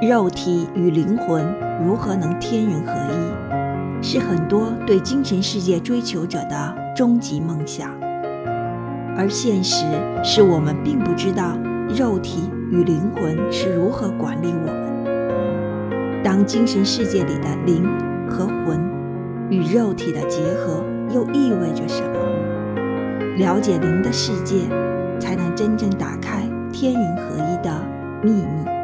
肉体与灵魂如何能天人合一是很多对精神世界追求者的终极梦想。而现实是我们并不知道肉体与灵魂是如何管理我们。当精神世界里的灵和魂与肉体的结合又意味着什么？了解灵的世界才能真正打开天人合一的秘密。